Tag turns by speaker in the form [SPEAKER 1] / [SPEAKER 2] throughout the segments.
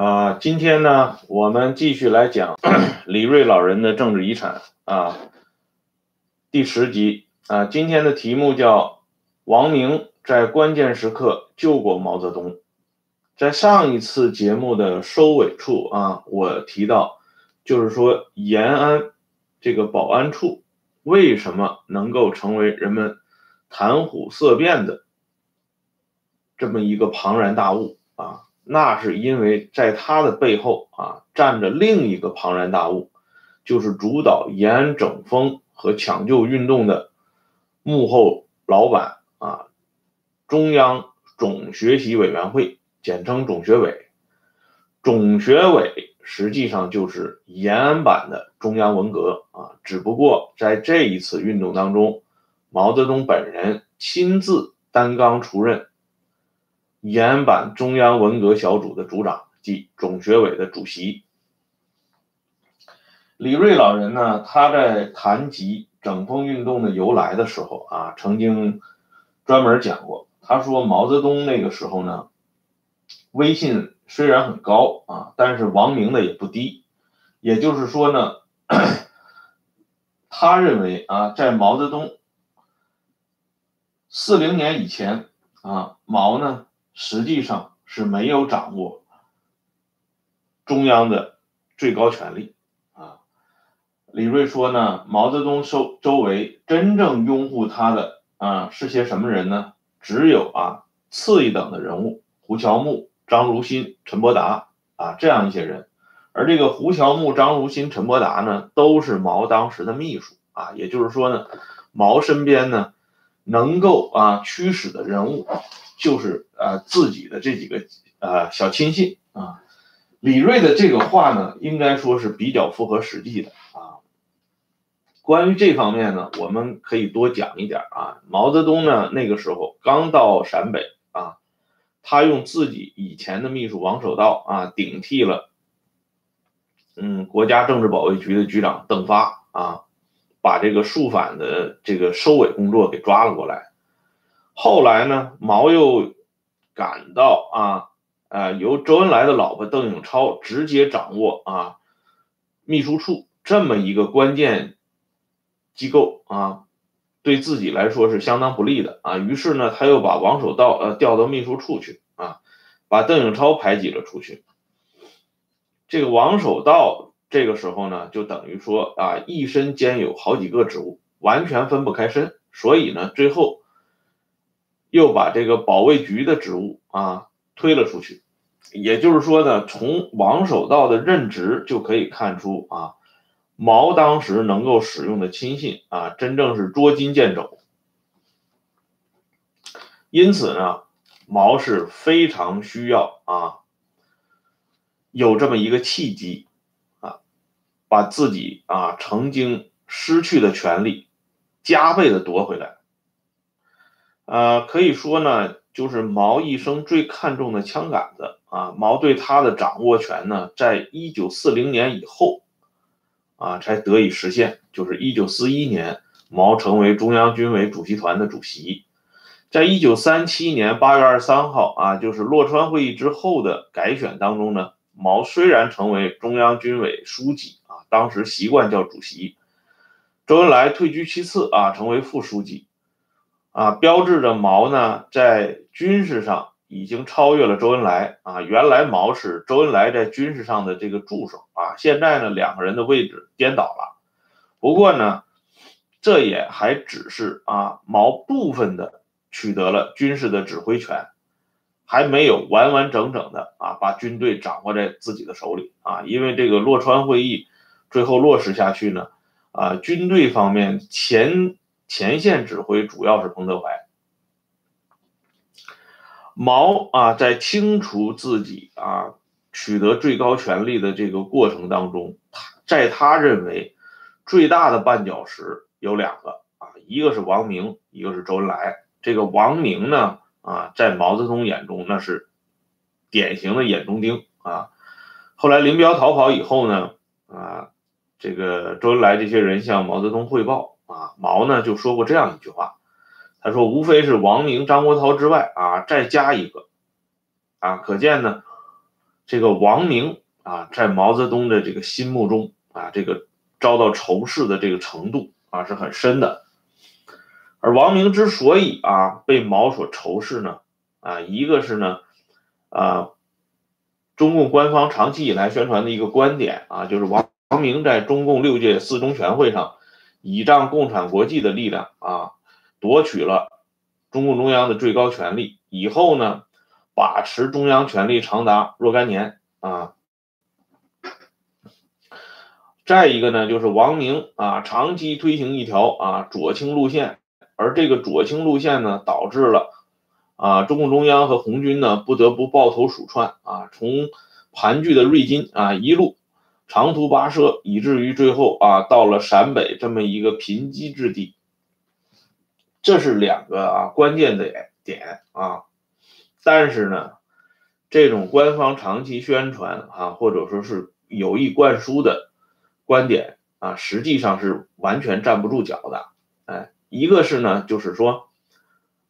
[SPEAKER 1] 啊，今天呢，我们继续来讲 李瑞老人的政治遗产啊，第十集啊，今天的题目叫王明在关键时刻救过毛泽东。在上一次节目的收尾处啊，我提到，就是说延安这个保安处为什么能够成为人们谈虎色变的这么一个庞然大物啊？那是因为在他的背后啊，站着另一个庞然大物，就是主导延安整风和抢救运动的幕后老板啊，中央总学习委员会，简称总学委。总学委实际上就是延安版的中央文革啊，只不过在这一次运动当中，毛泽东本人亲自担纲出任。延安版中央文革小组的组长即总学委的主席李瑞老人呢？他在谈及整风运动的由来的时候啊，曾经专门讲过。他说毛泽东那个时候呢，威信虽然很高啊，但是王明的也不低。也就是说呢，他认为啊，在毛泽东四零年以前啊，毛呢。实际上是没有掌握中央的最高权力啊。李瑞说呢，毛泽东周周围真正拥护他的啊是些什么人呢？只有啊次一等的人物，胡乔木、张如新、陈伯达啊这样一些人。而这个胡乔木、张如新、陈伯达呢，都是毛当时的秘书啊。也就是说呢，毛身边呢能够啊驱使的人物。就是呃自己的这几个呃小亲信啊，李锐的这个话呢，应该说是比较符合实际的啊。关于这方面呢，我们可以多讲一点啊。毛泽东呢那个时候刚到陕北啊，他用自己以前的秘书王守道啊顶替了，嗯，国家政治保卫局的局长邓发啊，把这个肃反的这个收尾工作给抓了过来。后来呢，毛又感到啊，呃，由周恩来的老婆邓颖超直接掌握啊秘书处这么一个关键机构啊，对自己来说是相当不利的啊。于是呢，他又把王守道呃调到秘书处去啊，把邓颖超排挤了出去。这个王守道这个时候呢，就等于说啊，一身兼有好几个职务，完全分不开身，所以呢，最后。又把这个保卫局的职务啊推了出去，也就是说呢，从王守道的任职就可以看出啊，毛当时能够使用的亲信啊，真正是捉襟见肘。因此呢，毛是非常需要啊，有这么一个契机，把自己啊曾经失去的权利加倍的夺回来。呃，可以说呢，就是毛一生最看重的枪杆子啊。毛对他的掌握权呢，在一九四零年以后啊，才得以实现。就是一九四一年，毛成为中央军委主席团的主席。在一九三七年八月二十三号啊，就是洛川会议之后的改选当中呢，毛虽然成为中央军委书记，当时习惯叫主席。周恩来退居其次啊，成为副书记。啊，标志着毛呢在军事上已经超越了周恩来啊。原来毛是周恩来在军事上的这个助手啊，现在呢两个人的位置颠倒了。不过呢，这也还只是啊毛部分的取得了军事的指挥权，还没有完完整整的啊把军队掌握在自己的手里啊。因为这个洛川会议最后落实下去呢，啊军队方面前。前线指挥主要是彭德怀，毛啊，在清除自己啊取得最高权力的这个过程当中，在他认为最大的绊脚石有两个啊，一个是王明，一个是周恩来。这个王明呢啊，在毛泽东眼中那是典型的眼中钉啊。后来林彪逃跑以后呢啊，这个周恩来这些人向毛泽东汇报。啊，毛呢就说过这样一句话，他说无非是王明、张国焘之外啊，再加一个，啊，可见呢，这个王明啊，在毛泽东的这个心目中啊，这个遭到仇视的这个程度啊是很深的。而王明之所以啊被毛所仇视呢，啊，一个是呢，啊，中共官方长期以来宣传的一个观点啊，就是王王明在中共六届四中全会上倚仗共产国际的力量啊，夺取了中共中央的最高权力，以后呢，把持中央权力长达若干年啊。再一个呢，就是王明啊，长期推行一条啊左倾路线。而这个左倾路线呢，导致了啊，中共中央和红军呢不得不抱头鼠窜啊，从盘踞的瑞金啊一路长途跋涉，以至于最后啊到了陕北这么一个贫瘠之地。这是两个啊关键的点啊，但是呢，这种官方长期宣传啊，或者说是有意灌输的观点啊，实际上是完全站不住脚的，哎。一个是呢，就是说，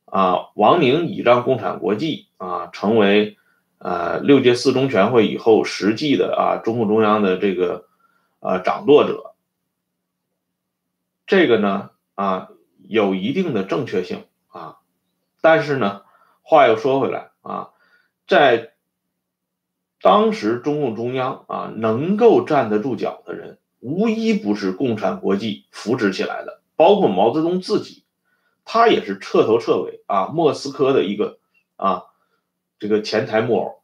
[SPEAKER 1] 啊，王明倚仗共产国际啊，成为呃六届四中全会以后实际的啊中共中央的这个呃掌舵者，这个呢啊有一定的正确性啊，但是呢，话又说回来啊，在当时中共中央啊能够站得住脚的人，无一不是共产国际扶植起来的。包括毛泽东自己，他也是彻头彻尾啊，莫斯科的一个啊，这个前台木偶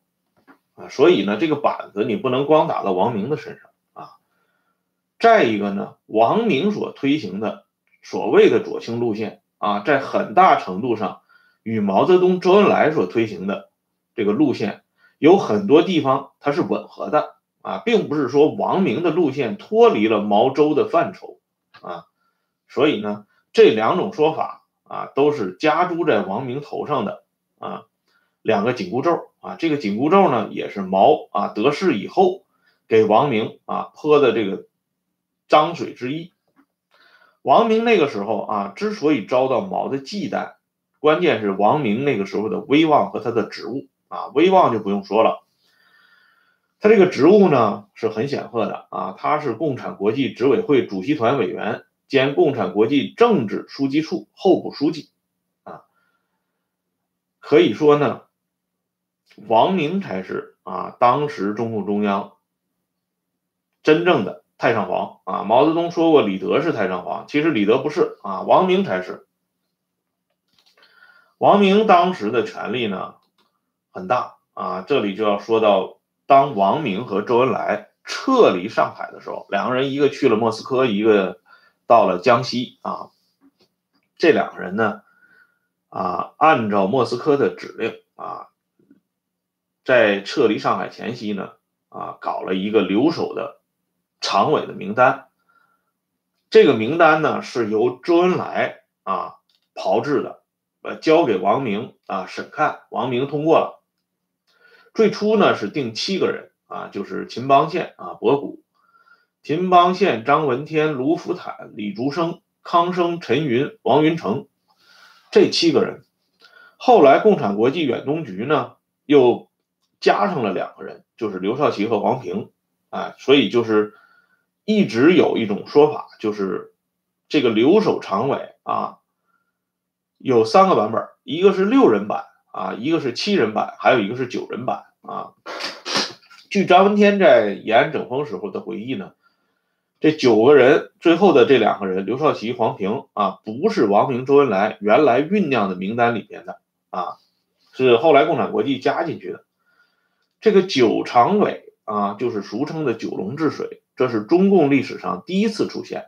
[SPEAKER 1] 啊，所以呢，这个板子你不能光打到王明的身上啊。再一个呢，王明所推行的所谓的左倾路线啊，在很大程度上与毛泽东、周恩来所推行的这个路线有很多地方它是吻合的啊，并不是说王明的路线脱离了毛周的范畴啊。所以呢，这两种说法啊，都是加诸在王明头上的啊两个紧箍咒啊。这个紧箍咒呢，也是毛啊得势以后给王明啊泼的这个脏水之一。王明那个时候啊，之所以遭到毛的忌惮，关键是王明那个时候的威望和他的职务啊，威望就不用说了，他这个职务呢是很显赫的啊，他是共产国际执委会主席团委员。兼共产国际政治书记处候补书记，啊，可以说呢，王明才是啊当时中共中央真正的太上皇啊。毛泽东说过李德是太上皇，其实李德不是啊，王明才是。王明当时的权力呢很大啊，这里就要说到，当王明和周恩来撤离上海的时候，两个人一个去了莫斯科，一个。到了江西啊，这两个人呢，啊，按照莫斯科的指令啊，在撤离上海前夕呢，啊，搞了一个留守的常委的名单。这个名单呢是由周恩来啊炮制的，呃，交给王明啊审看，王明通过了。最初呢是定七个人啊，就是秦邦宪啊，博古。秦邦宪、张闻天、卢福坦、李竹生、康生、陈云、王云成这七个人，后来共产国际远东局呢又加上了两个人，就是刘少奇和黄平，啊，所以就是一直有一种说法，就是这个留守常委啊有三个版本，一个是六人版啊，一个是七人版，还有一个是九人版啊。据张闻天在延安整风时候的回忆呢。这九个人最后的这两个人，刘少奇、黄平啊，不是王明、周恩来原来酝酿的名单里面的啊，是后来共产国际加进去的。这个九常委啊，就是俗称的九龙治水，这是中共历史上第一次出现，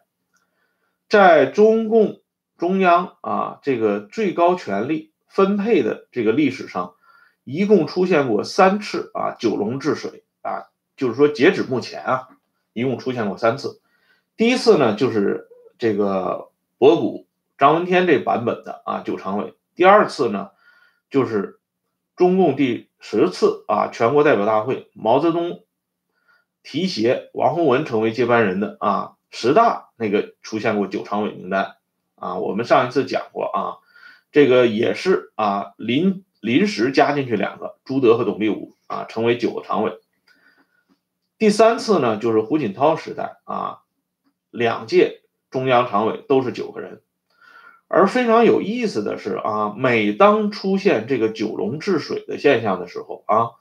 [SPEAKER 1] 在中共中央啊这个最高权力分配的这个历史上，一共出现过三次啊九龙治水啊，就是说截止目前啊。一共出现过三次，第一次呢就是这个博古、张闻天这版本的啊九常委，第二次呢就是中共第十次啊全国代表大会，毛泽东提携王洪文成为接班人的啊十大那个出现过九常委名单啊，我们上一次讲过啊，这个也是啊临临时加进去两个朱德和董必武啊成为九个常委。第三次呢，就是胡锦涛时代啊，两届中央常委都是九个人。而非常有意思的是啊，每当出现这个九龙治水的现象的时候啊，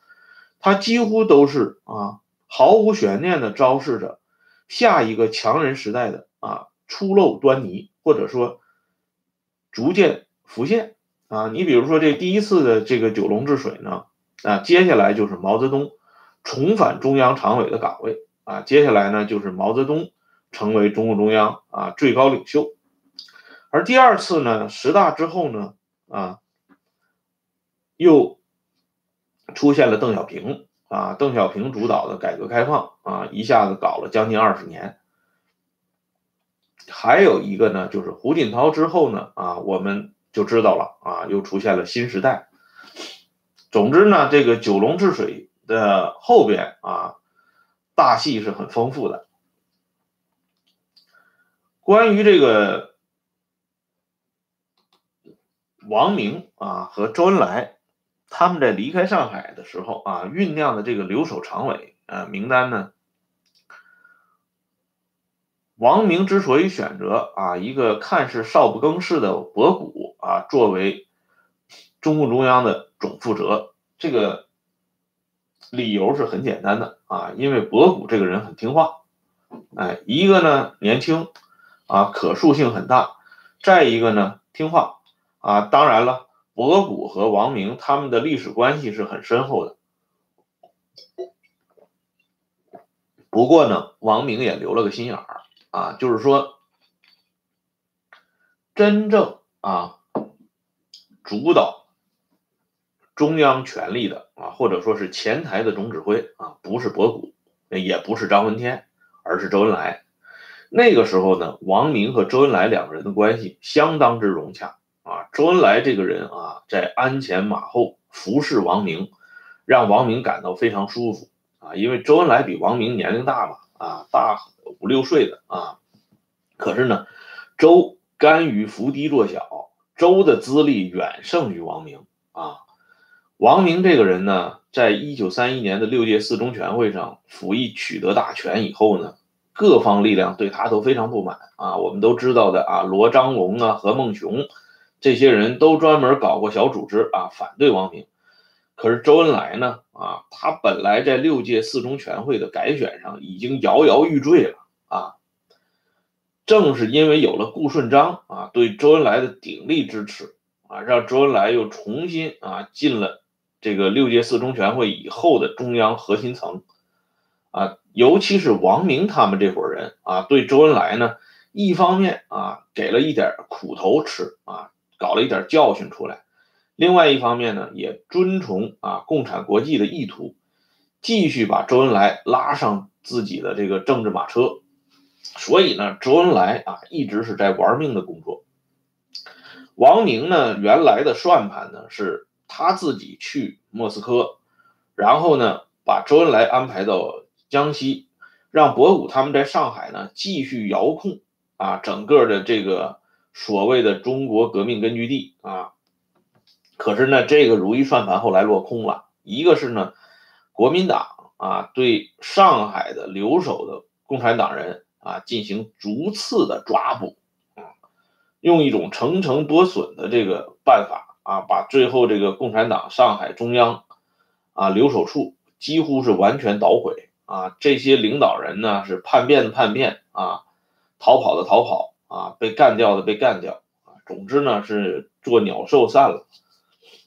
[SPEAKER 1] 他几乎都是啊毫无悬念的昭示着下一个强人时代的啊初露端倪，或者说逐渐浮现啊。你比如说这第一次的这个九龙治水呢，啊，接下来就是毛泽东重返中央常委的岗位啊，接下来呢就是毛泽东成为中共中央啊最高领袖。而第二次呢，十大之后呢，啊，又出现了邓小平啊，邓小平主导的改革开放啊，一下子搞了将近二十年。还有一个呢，就是胡锦涛之后呢，啊，我们就知道了啊，又出现了新时代。总之呢，这个九龙治水的后边啊，大戏是很丰富的。关于这个。王明啊和周恩来，他们在离开上海的时候啊，酝酿的这个留守常委啊名单呢，王明之所以选择啊一个看似少不更事的博古啊作为中共中央的总负责，这个理由是很简单的啊，因为博古这个人很听话，哎，一个呢年轻啊可塑性很大，再一个呢听话。啊，当然了，博古和王明他们的历史关系是很深厚的。不过呢，王明也留了个心眼儿啊，就是说，真正啊主导中央权力的啊，或者说是前台的总指挥啊，不是博古，也不是张闻天，而是周恩来。那个时候呢，王明和周恩来两个人的关系相当之融洽。啊，周恩来这个人啊，在鞍前马后服侍王明，让王明感到非常舒服啊。因为周恩来比王明年龄大嘛，啊，大五六岁的啊。可是呢，周甘于伏低做小，周的资历远胜于王明啊。王明这个人呢，在一九三一年的六届四中全会上服役取得大权以后呢，各方力量对他都非常不满啊。我们都知道的啊，罗章龙啊，何孟雄。这些人都专门搞过小组织啊，反对王明。可是周恩来呢？啊，他本来在六届四中全会的改选上已经摇摇欲坠了啊。正是因为有了顾顺章啊对周恩来的鼎力支持啊，让周恩来又重新啊进了这个六届四中全会以后的中央核心层啊。尤其是王明他们这伙人啊，对周恩来呢，一方面啊给了一点苦头吃啊。搞了一点教训出来，另外一方面呢，也遵从啊共产国际的意图，继续把周恩来拉上自己的这个政治马车。所以呢，周恩来啊一直是在玩命的工作。王明呢，原来的算盘呢是他自己去莫斯科，然后呢把周恩来安排到江西，让博古他们在上海呢继续遥控啊整个的这个。所谓的中国革命根据地啊，可是呢，这个如意算盘后来落空了。一个是呢，国民党啊对上海的留守的共产党人啊进行逐次的抓捕啊，用一种层层剥笋的这个办法啊，把最后这个共产党上海中央啊留守处几乎是完全捣毁啊。这些领导人呢是叛变的叛变啊，逃跑的逃跑。啊，被干掉的被干掉啊，总之呢是做鸟兽散了。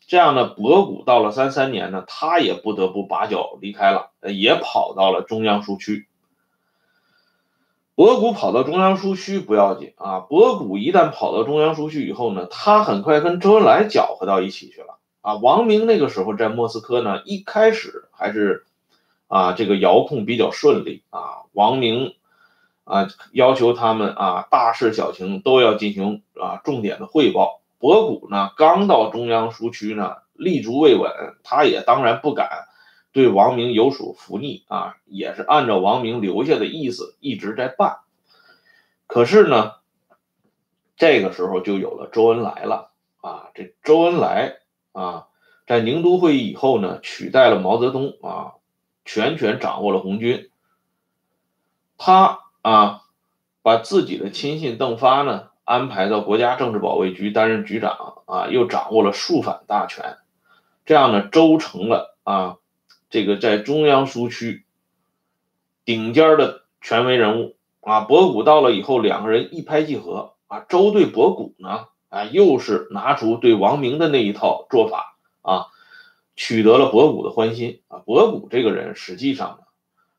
[SPEAKER 1] 这样呢，博古到了三三年呢，他也不得不拔脚离开了，也跑到了中央书区。博古跑到中央书区不要紧啊，博古一旦跑到中央书区以后呢，他很快跟周恩来搅和到一起去了啊。王明那个时候在莫斯科呢，一开始还是啊这个遥控比较顺利啊，王明。啊，要求他们啊，大事小情都要进行啊重点的汇报。博古呢，刚到中央书区呢，立足未稳，他也当然不敢对王明有所服逆啊，也是按照王明留下的意思一直在办。可是呢，这个时候就有了周恩来了啊，这周恩来啊，在宁都会议以后呢，取代了毛泽东啊，全权掌握了红军。他啊把自己的亲信邓发呢安排到国家政治保卫局担任局长啊，又掌握了肃反大权，这样呢，周成了啊这个在中央苏区顶尖的权威人物啊。博古到了以后，两个人一拍即合啊。周对博古呢啊，又是拿出对王明的那一套做法啊。取得了博古的欢心啊！博古这个人实际上呢，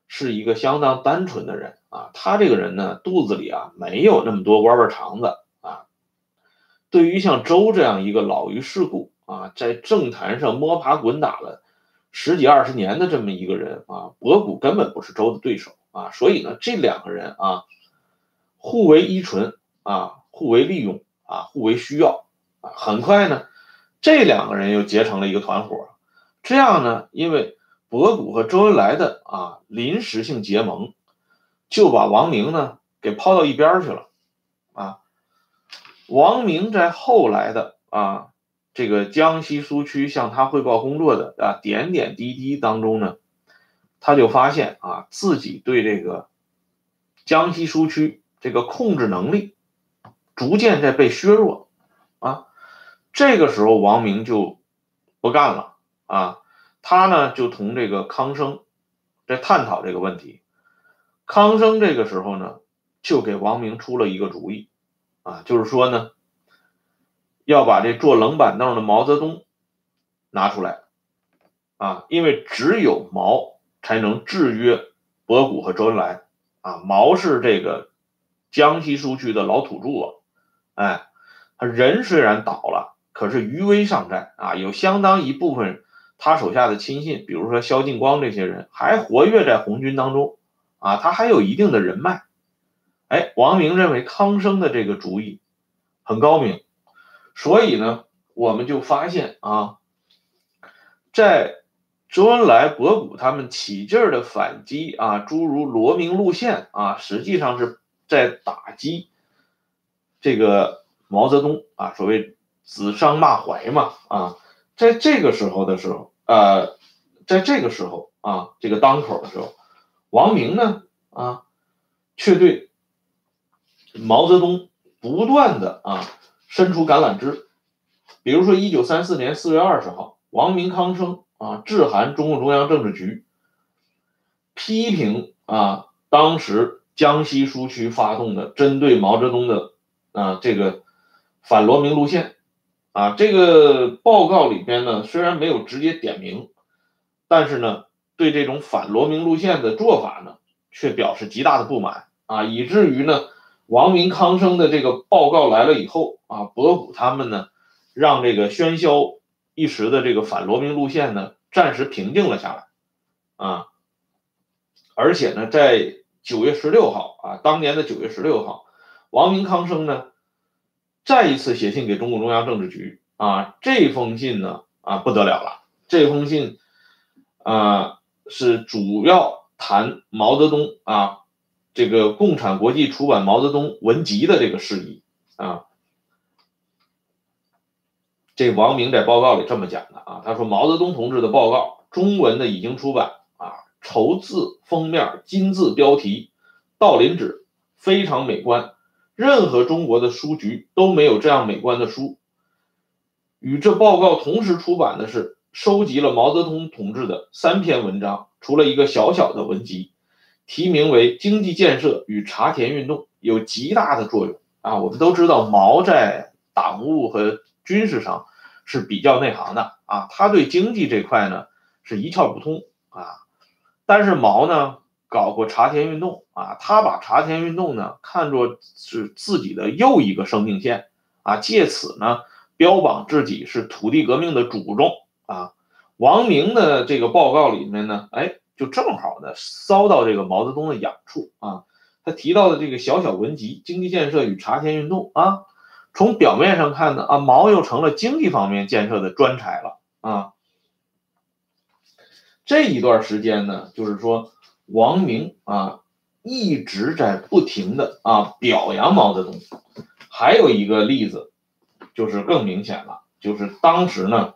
[SPEAKER 1] 是一个相当单纯的人啊。他这个人呢，肚子里啊没有那么多弯弯肠子啊。对于像周这样一个老于世故啊，在政坛上摸爬滚打了十几二十年的这么一个人啊，博古根本不是周的对手啊。所以呢，这两个人啊，互为依存啊，互为利用啊，互为需要啊。很快呢，这两个人又结成了一个团伙。这样呢，因为博古和周恩来的啊临时性结盟，就把王明呢给抛到一边去了，啊，王明在后来的啊这个江西苏区向他汇报工作的啊点点滴滴当中呢，他就发现啊自己对这个江西苏区这个控制能力逐渐在被削弱，啊，这个时候王明就不干了。啊，他呢就同这个康生在探讨这个问题。康生这个时候呢，就给王明出了一个主意，啊，就是说呢，要把这坐冷板凳的毛泽东拿出来，啊，因为只有毛才能制约博古和周恩来，啊，毛是这个江西苏区的老土著啊，哎，他人虽然倒了，可是余威尚在啊，有相当一部分。他手下的亲信，比如说萧劲光这些人，还活跃在红军当中，啊，他还有一定的人脉。哎，王明认为康生的这个主意很高明，所以呢，我们就发现啊，在周恩来、博古他们起劲儿的反击啊，诸如罗明路线啊，实际上是在打击这个毛泽东啊，所谓指桑骂槐嘛，啊，在这个时候的时候。呃，在这个时候啊，这个当口的时候，王明呢啊，却对毛泽东不断的啊伸出橄榄枝。比如说，一九三四年四月二十号，王明、康生啊致函中共中央政治局，批评啊当时江西苏区发动的针对毛泽东的啊这个反罗明路线。啊，这个报告里边呢，虽然没有直接点名，但是呢，对这种反罗明路线的做法呢，却表示极大的不满啊，以至于呢，王明康生的这个报告来了以后啊，博古他们呢，让这个喧嚣一时的这个反罗明路线呢，暂时平静了下来啊，而且呢，在九月十六号啊，当年的九月十六号，王明康生呢。再一次写信给中共中央政治局啊，这封信呢啊不得了了，这封信啊是主要谈毛泽东啊这个共产国际出版毛泽东文集的这个事宜啊。这王明在报告里这么讲的啊，他说毛泽东同志的报告中文的已经出版啊，绸字封面金字标题，道林纸非常美观。任何中国的书局都没有这样美观的书。与这报告同时出版的是收集了毛泽东同志的三篇文章，除了一个小小的文集，题名为《经济建设与茶田运动》，有极大的作用啊！我们都知道毛在党务和军事上是比较内行的啊，他对经济这块呢是一窍不通啊。但是毛呢？搞过茶田运动啊，他把茶田运动呢看作是自己的又一个生命线啊，借此呢标榜自己是土地革命的主宗啊。王明的这个报告里面呢，哎，就正好呢骚到这个毛泽东的痒处啊。他提到的这个小小文集《经济建设与茶田运动》啊，从表面上看呢啊，毛又成了经济方面建设的专才了啊。这一段时间呢，就是说。王明啊，一直在不停的啊表扬毛泽东。还有一个例子，就是更明显了，就是当时呢，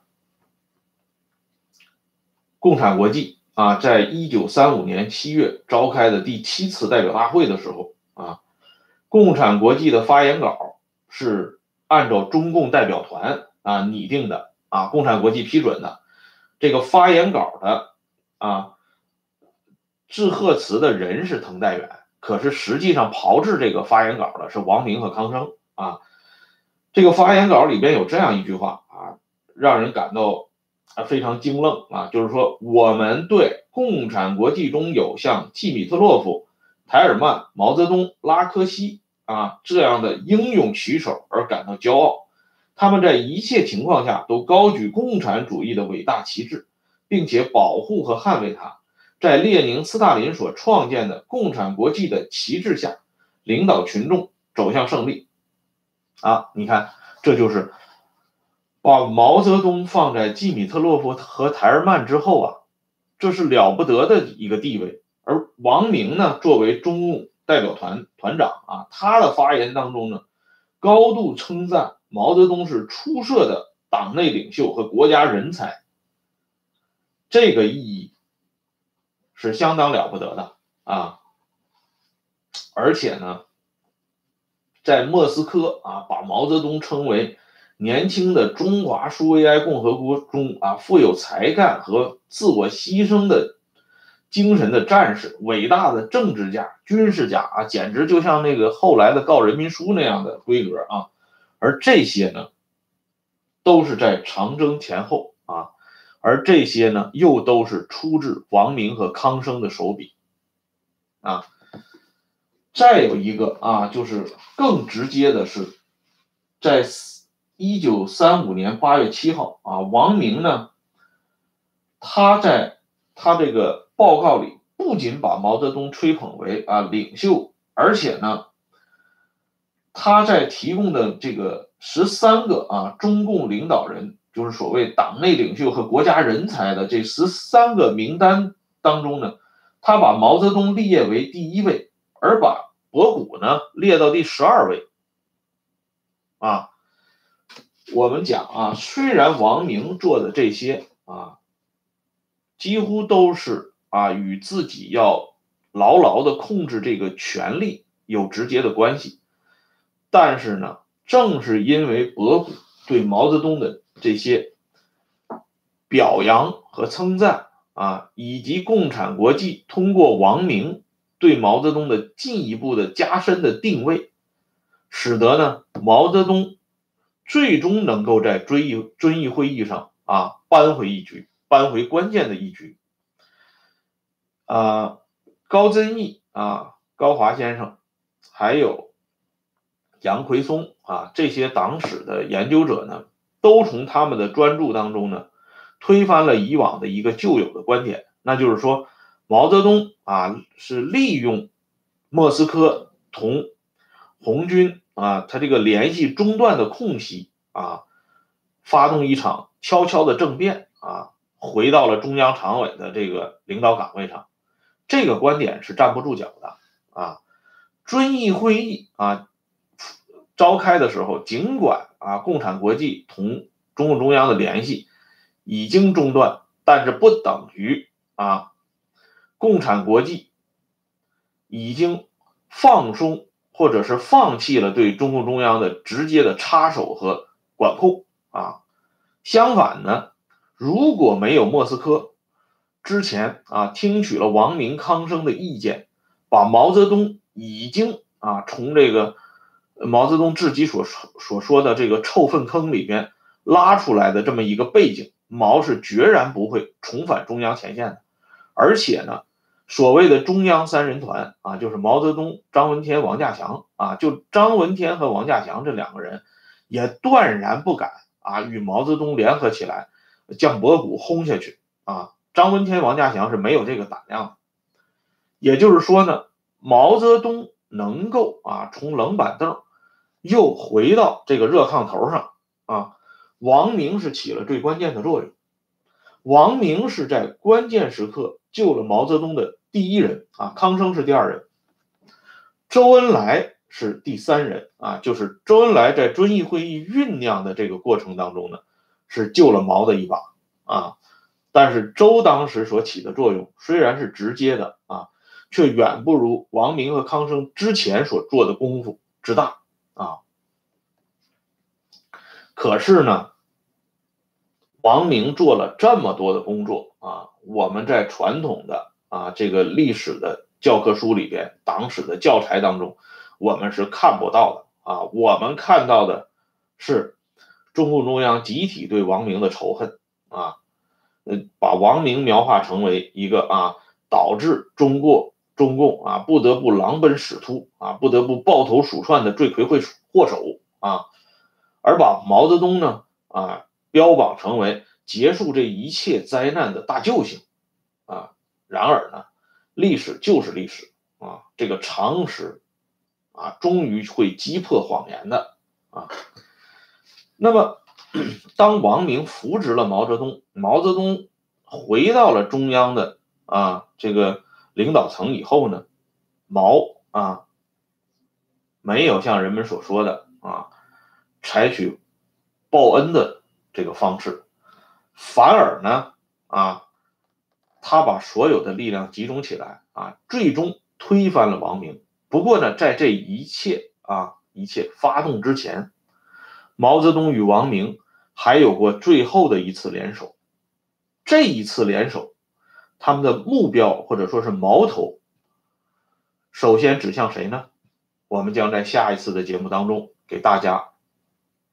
[SPEAKER 1] 共产国际啊，在一九三五年七月召开的第七次代表大会的时候啊，共产国际的发言稿是按照中共代表团啊拟定的啊，共产国际批准的这个发言稿的啊致贺词的人是滕代远，可是实际上炮制这个发言稿的是王明和康生啊。这个发言稿里边有这样一句话啊，让人感到。啊，非常惊愣啊！就是说，我们对共产国际中有像季米特洛夫、台尔曼、毛泽东、拉科西啊这样的英勇旗手而感到骄傲。他们在一切情况下都高举共产主义的伟大旗帜，并且保护和捍卫它。在列宁、斯大林所创建的共产国际的旗帜下，领导群众走向胜利。啊，你看，这就是。把毛泽东放在季米特洛夫和台尔曼之后啊，这是了不得的一个地位。而王明呢，作为中共代表团团长啊，他的发言当中呢，高度称赞毛泽东是出色的党内领袖和国家人才。这个意义是相当了不得的啊！而且呢，在莫斯科啊，把毛泽东称为。年轻的中华苏维埃共和国中啊，富有才干和自我牺牲的精神的战士，伟大的政治家、军事家啊，简直就像那个后来的告人民书那样的规格啊。而这些呢，都是在长征前后啊，而这些呢，又都是出自王明和康生的手笔啊。再有一个啊，就是更直接的是在。一九三五年八月七号啊，王明呢，他在他这个报告里不仅把毛泽东吹捧为啊领袖，而且呢，他在提供的这个十三个啊中共领导人，就是所谓党内领袖和国家人才的这十三个名单当中呢，他把毛泽东列为第一位，而把博古呢列到第十二位，啊。我们讲啊，虽然王明做的这些啊，几乎都是啊与自己要牢牢的控制这个权力有直接的关系，但是呢，正是因为博古对毛泽东的这些表扬和称赞啊，以及共产国际通过王明对毛泽东的进一步的加深的定位，使得呢毛泽东。最终能够在遵义遵义会议上啊扳回一局，扳回关键的一局。啊，高遵义啊，高华先生，还有杨奎松啊，这些党史的研究者呢，都从他们的专著当中呢，推翻了以往的一个旧有的观点，那就是说，毛泽东啊是利用莫斯科同红军。啊，他这个联系中断的空隙啊，发动一场悄悄的政变啊，回到了中央常委的这个领导岗位上，这个观点是站不住脚的啊。遵义会议啊召开的时候，尽管啊共产国际同中共中央的联系已经中断，但是不等于啊共产国际已经放松。或者是放弃了对中共中央的直接的插手和管控啊，相反呢，如果没有莫斯科之前啊听取了王明、康生的意见，把毛泽东已经啊从这个毛泽东自己所所说的这个臭粪坑里边拉出来的这么一个背景，毛是决然不会重返中央前线的，而且呢。所谓的中央三人团啊，就是毛泽东、张闻天、王稼祥啊，就张闻天和王稼祥这两个人，也断然不敢啊与毛泽东联合起来，将博古轰下去啊。张闻天、王稼祥是没有这个胆量的。也就是说呢，毛泽东能够啊从冷板凳又回到这个热炕头上啊，王明是起了最关键的作用。王明是在关键时刻救了毛泽东的第一人啊，康生是第二人，周恩来是第三人啊，就是周恩来在遵义会议酝酿的这个过程当中呢，是救了毛的一把啊。但是周当时所起的作用虽然是直接的啊，却远不如王明和康生之前所做的功夫之大啊。可是呢，王明做了这么多的工作啊，我们在传统的啊这个历史的教科书里边、党史的教材当中，我们是看不到的啊。我们看到的是中共中央集体对王明的仇恨啊。呃，把王明描画成为一个啊，导致中国中共啊不得不狼奔使突啊，不得不抱头鼠窜的罪魁祸祸首啊，而把毛泽东呢啊标榜成为结束这一切灾难的大救星啊。然而呢，历史就是历史啊，这个常识啊，终于会击破谎言的啊。那么。当王明扶植了毛泽东，毛泽东回到了中央的啊这个领导层以后呢，毛啊没有像人们所说的啊采取报恩的这个方式，反而呢啊他把所有的力量集中起来啊，最终推翻了王明。不过呢，在这一切啊一切发动之前，毛泽东与王明。还有过最后的一次联手，这一次联手，他们的目标或者说是矛头，首先指向谁呢？我们将在下一次的节目当中给大家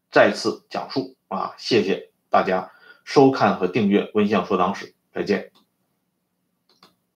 [SPEAKER 1] 再次讲述啊！谢谢大家收看和订阅《温相说党史》，再见。